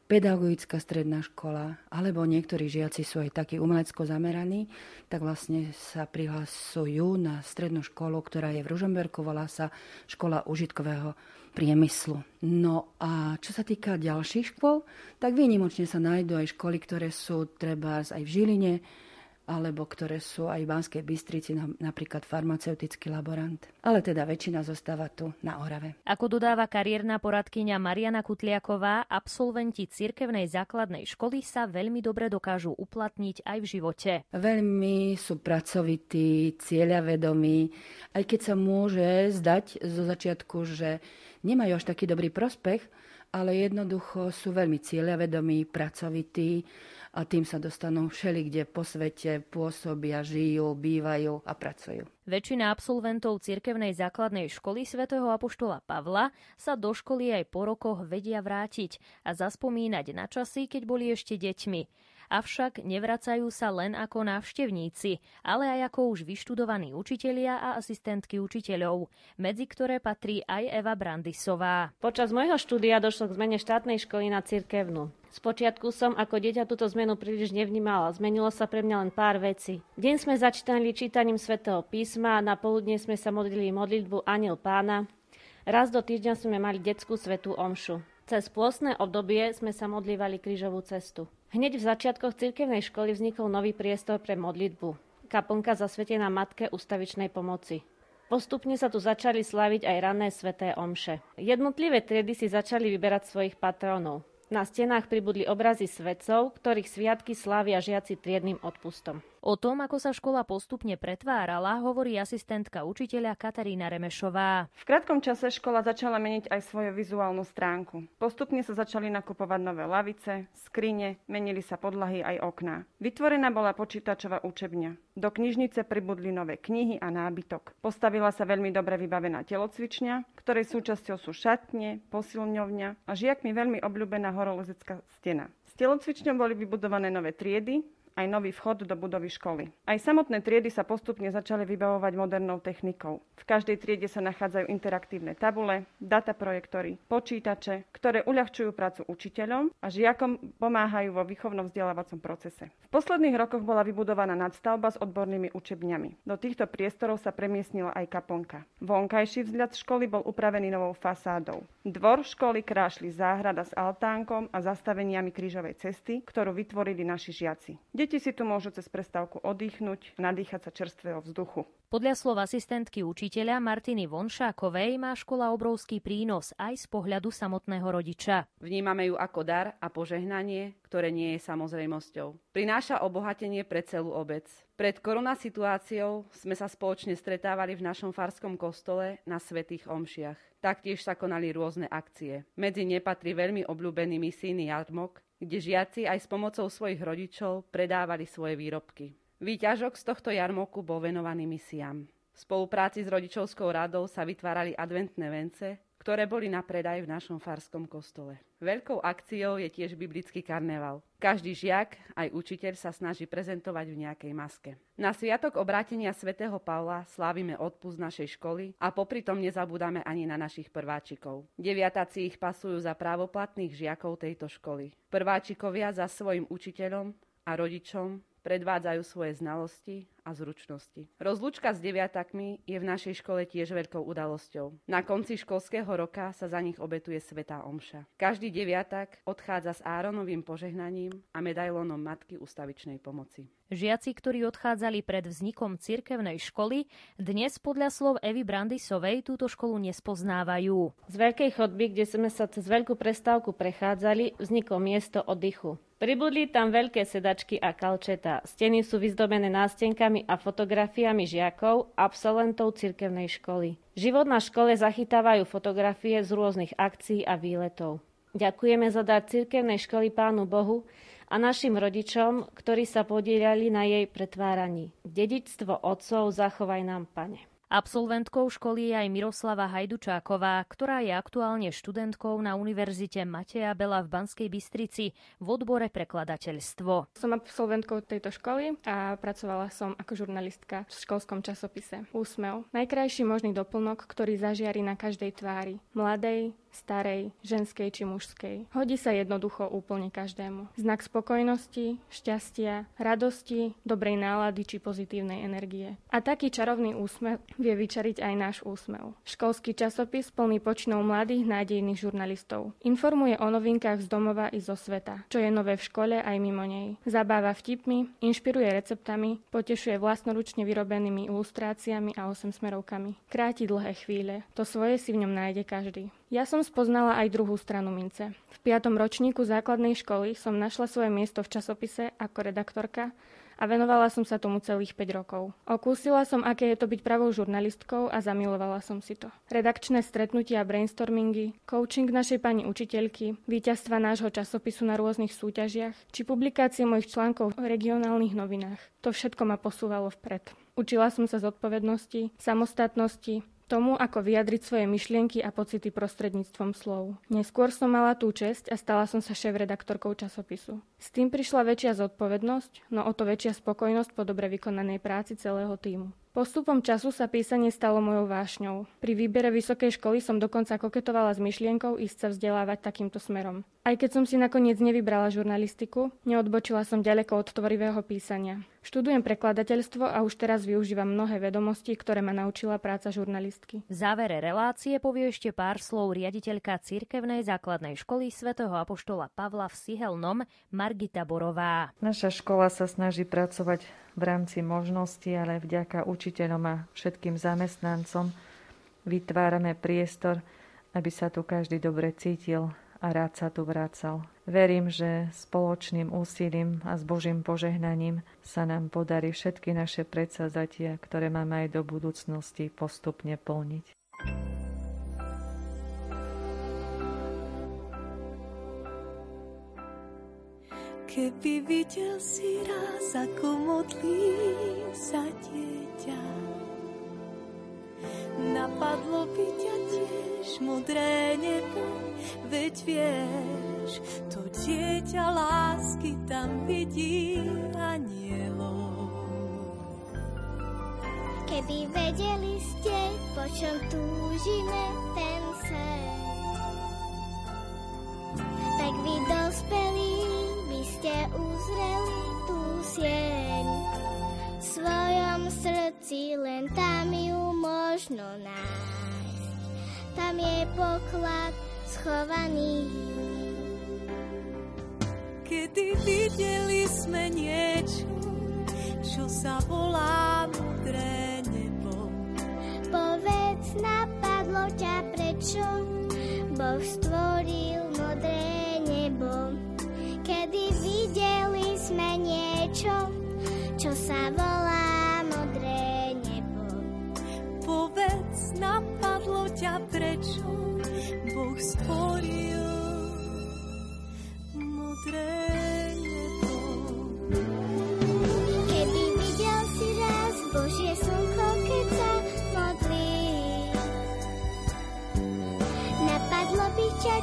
pedagogická stredná škola, alebo niektorí žiaci sú aj takí umelecko zameraní, tak vlastne sa prihlasujú na strednú školu, ktorá je v Ružomberku, volá sa Škola užitkového priemyslu. No a čo sa týka ďalších škôl, tak výnimočne sa nájdú aj školy, ktoré sú treba aj v Žiline, alebo ktoré sú aj v Banskej Bystrici, napríklad farmaceutický laborant. Ale teda väčšina zostáva tu na Orave. Ako dodáva kariérna poradkyňa Mariana Kutliaková, absolventi cirkevnej základnej školy sa veľmi dobre dokážu uplatniť aj v živote. Veľmi sú pracovití, cieľavedomí, aj keď sa môže zdať zo začiatku, že nemajú až taký dobrý prospech, ale jednoducho sú veľmi cieľavedomí, pracovití a tým sa dostanú všeli, kde po svete pôsobia, žijú, bývajú a pracujú. Väčšina absolventov cirkevnej základnej školy svätého Apoštola Pavla sa do školy aj po rokoch vedia vrátiť a zaspomínať na časy, keď boli ešte deťmi avšak nevracajú sa len ako návštevníci, ale aj ako už vyštudovaní učitelia a asistentky učiteľov, medzi ktoré patrí aj Eva Brandisová. Počas môjho štúdia došlo k zmene štátnej školy na cirkevnú. Spočiatku som ako dieťa túto zmenu príliš nevnímala. Zmenilo sa pre mňa len pár vecí. Deň sme začítali čítaním svätého písma, na poludne sme sa modlili modlitbu Aniel pána. Raz do týždňa sme mali detskú svetú omšu. Cez pôstne obdobie sme sa modlívali krížovú cestu. Hneď v začiatkoch cirkevnej školy vznikol nový priestor pre modlitbu. Kaplnka zasvetená Matke ustavičnej pomoci. Postupne sa tu začali slaviť aj ranné sveté omše. Jednotlivé triedy si začali vyberať svojich patrónov. Na stenách pribudli obrazy svetcov, ktorých sviatky slávia žiaci triednym odpustom. O tom, ako sa škola postupne pretvárala, hovorí asistentka učiteľa Katarína Remešová. V krátkom čase škola začala meniť aj svoju vizuálnu stránku. Postupne sa začali nakupovať nové lavice, skrine, menili sa podlahy aj okná. Vytvorená bola počítačová učebňa. Do knižnice pribudli nové knihy a nábytok. Postavila sa veľmi dobre vybavená telocvičňa, ktorej súčasťou sú šatne, posilňovňa a žiakmi veľmi obľúbená horolezecká stena. S telocvičňou boli vybudované nové triedy, aj nový vchod do budovy školy. Aj samotné triedy sa postupne začali vybavovať modernou technikou. V každej triede sa nachádzajú interaktívne tabule, dataprojektory, počítače, ktoré uľahčujú prácu učiteľom a žiakom pomáhajú vo výchovnom vzdelávacom procese. V posledných rokoch bola vybudovaná nadstavba s odbornými učebňami. Do týchto priestorov sa premiestnila aj kaplnka. Vonkajší vzhľad školy bol upravený novou fasádou. Dvor školy krášli záhrada s altánkom a zastaveniami krížovej cesty, ktorú vytvorili naši žiaci. Deti si tu môžu cez prestávku oddychnúť, nadýchať sa čerstvého vzduchu. Podľa slov asistentky učiteľa Martiny Vonšákovej má škola obrovský prínos aj z pohľadu samotného rodiča. Vnímame ju ako dar a požehnanie, ktoré nie je samozrejmosťou. Prináša obohatenie pre celú obec. Pred korona situáciou sme sa spoločne stretávali v našom farskom kostole na svetých omšiach. Taktiež sa konali rôzne akcie. Medzi ne patrí veľmi obľúbený misijný jarmok, kde žiaci aj s pomocou svojich rodičov predávali svoje výrobky. Výťažok z tohto jarmoku bol venovaný misiám. V spolupráci s rodičovskou radou sa vytvárali adventné vence, ktoré boli na predaj v našom farskom kostole. Veľkou akciou je tiež biblický karneval. Každý žiak, aj učiteľ sa snaží prezentovať v nejakej maske. Na sviatok obrátenia svätého Pavla slávime odpust našej školy a popri tom nezabúdame ani na našich prváčikov. Deviatáci ich pasujú za právoplatných žiakov tejto školy. Prváčikovia za svojim učiteľom a rodičom predvádzajú svoje znalosti a zručnosti. Rozlúčka s deviatakmi je v našej škole tiež veľkou udalosťou. Na konci školského roka sa za nich obetuje Svetá Omša. Každý deviatak odchádza s Áronovým požehnaním a medailónom Matky ustavičnej pomoci. Žiaci, ktorí odchádzali pred vznikom cirkevnej školy, dnes podľa slov Evy Brandisovej túto školu nespoznávajú. Z veľkej chodby, kde sme sa cez veľkú prestávku prechádzali, vzniklo miesto oddychu. Pribudli tam veľké sedačky a kalčeta. Steny sú vyzdobené nástenkami a fotografiami žiakov, absolventov cirkevnej školy. Život na škole zachytávajú fotografie z rôznych akcií a výletov. Ďakujeme za dar cirkevnej školy Pánu Bohu a našim rodičom, ktorí sa podielali na jej pretváraní. Dedičstvo otcov zachovaj nám, Pane. Absolventkou školy je aj Miroslava Hajdučáková, ktorá je aktuálne študentkou na Univerzite Mateja Bela v Banskej Bystrici v odbore prekladateľstvo. Som absolventkou tejto školy a pracovala som ako žurnalistka v školskom časopise Úsmev. Najkrajší možný doplnok, ktorý zažiari na každej tvári. Mladej, starej, ženskej či mužskej. Hodí sa jednoducho úplne každému. Znak spokojnosti, šťastia, radosti, dobrej nálady či pozitívnej energie. A taký čarovný úsmev vie vyčariť aj náš úsmev. Školský časopis plný počinov mladých nádejných žurnalistov. Informuje o novinkách z domova i zo sveta, čo je nové v škole aj mimo nej. Zabáva vtipmi, inšpiruje receptami, potešuje vlastnoručne vyrobenými ilustráciami a osemsmerovkami. Kráti dlhé chvíle. To svoje si v ňom nájde každý. Ja som spoznala aj druhú stranu mince. V piatom ročníku základnej školy som našla svoje miesto v časopise ako redaktorka a venovala som sa tomu celých 5 rokov. Okúsila som, aké je to byť pravou žurnalistkou a zamilovala som si to. Redakčné stretnutia brainstormingy, coaching našej pani učiteľky, víťazstva nášho časopisu na rôznych súťažiach, či publikácie mojich článkov v regionálnych novinách. To všetko ma posúvalo vpred. Učila som sa zodpovednosti, samostatnosti, tomu, ako vyjadriť svoje myšlienky a pocity prostredníctvom slov. Neskôr som mala tú česť a stala som sa šéf-redaktorkou časopisu. S tým prišla väčšia zodpovednosť, no o to väčšia spokojnosť po dobre vykonanej práci celého týmu. Postupom času sa písanie stalo mojou vášňou. Pri výbere vysokej školy som dokonca koketovala s myšlienkou ísť sa vzdelávať takýmto smerom. Aj keď som si nakoniec nevybrala žurnalistiku, neodbočila som ďaleko od tvorivého písania. Študujem prekladateľstvo a už teraz využívam mnohé vedomosti, ktoré ma naučila práca žurnalistky. V závere relácie povie ešte pár slov riaditeľka Cirkevnej základnej školy svätého Apoštola Pavla v Sihelnom Margita Borová. Naša škola sa snaží pracovať v rámci možností, ale vďaka učiteľom a všetkým zamestnancom vytvárame priestor, aby sa tu každý dobre cítil a rád sa tu vracal. Verím, že spoločným úsilím a s Božím požehnaním sa nám podarí všetky naše predsazatia, ktoré máme aj do budúcnosti, postupne plniť. Keby videl si raz, ako modlí sa dieťa, napadlo by ťa tiež modré nebo, veď vieš, to dieťa lásky tam vidí anielov. Keby vedeli ste, po čom túžime ten sen, tak vy dospelí ste uzreli tú sieň. V svojom srdci len tam ju možno nájsť. Tam je poklad schovaný. Kedy videli sme niečo, čo sa volá modré nebo. Povedz, napadlo ťa prečo Boh stvoril modré nebo kedy videli sme niečo, čo sa volá Povedz, napadlo ťa prečo Boh stvoril modré nebo. Videl si raz Božie slnko, napadlo by ťa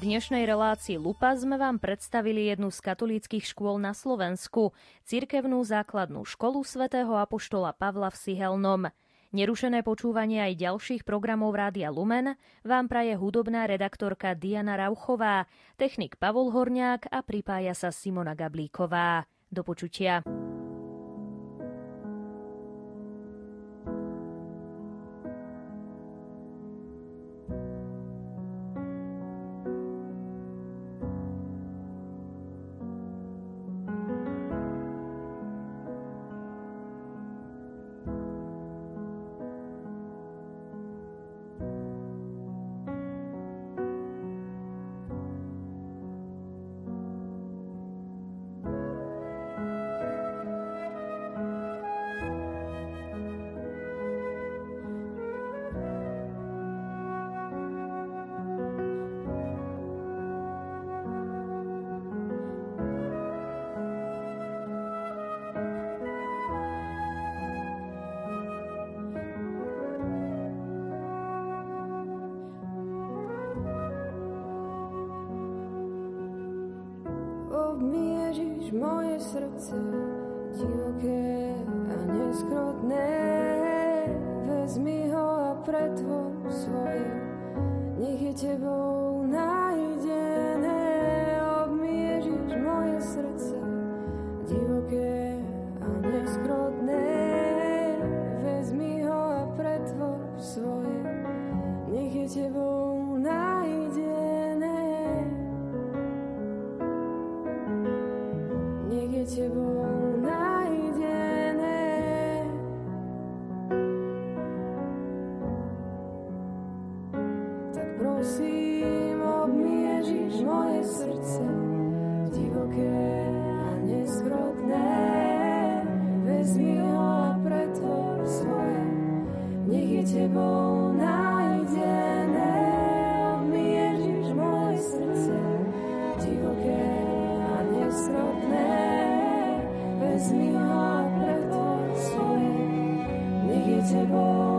dnešnej relácii Lupa sme vám predstavili jednu z katolíckých škôl na Slovensku, cirkevnú základnú školu svätého Apoštola Pavla v Sihelnom. Nerušené počúvanie aj ďalších programov Rádia Lumen vám praje hudobná redaktorka Diana Rauchová, technik Pavol Horniák a pripája sa Simona Gablíková. Do počutia. Tebou najdené. Obmiežiš moje srdce divoké a neskrotné. Vezmi ho a pretvor svoje, nech je tebou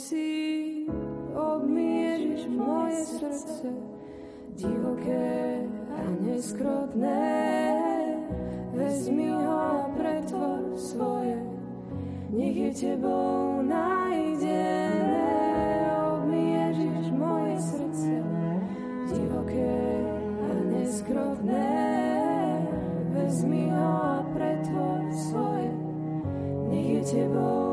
Prosím, obmiežiš moje srdce, divoké a neskrotné. Vezmi ho a pretvor svoje, nech je tebou najdené. Obmiežiš moje srdce, divoké a neskrotné. Vezmi ho a pretvor svoje, nech je tebou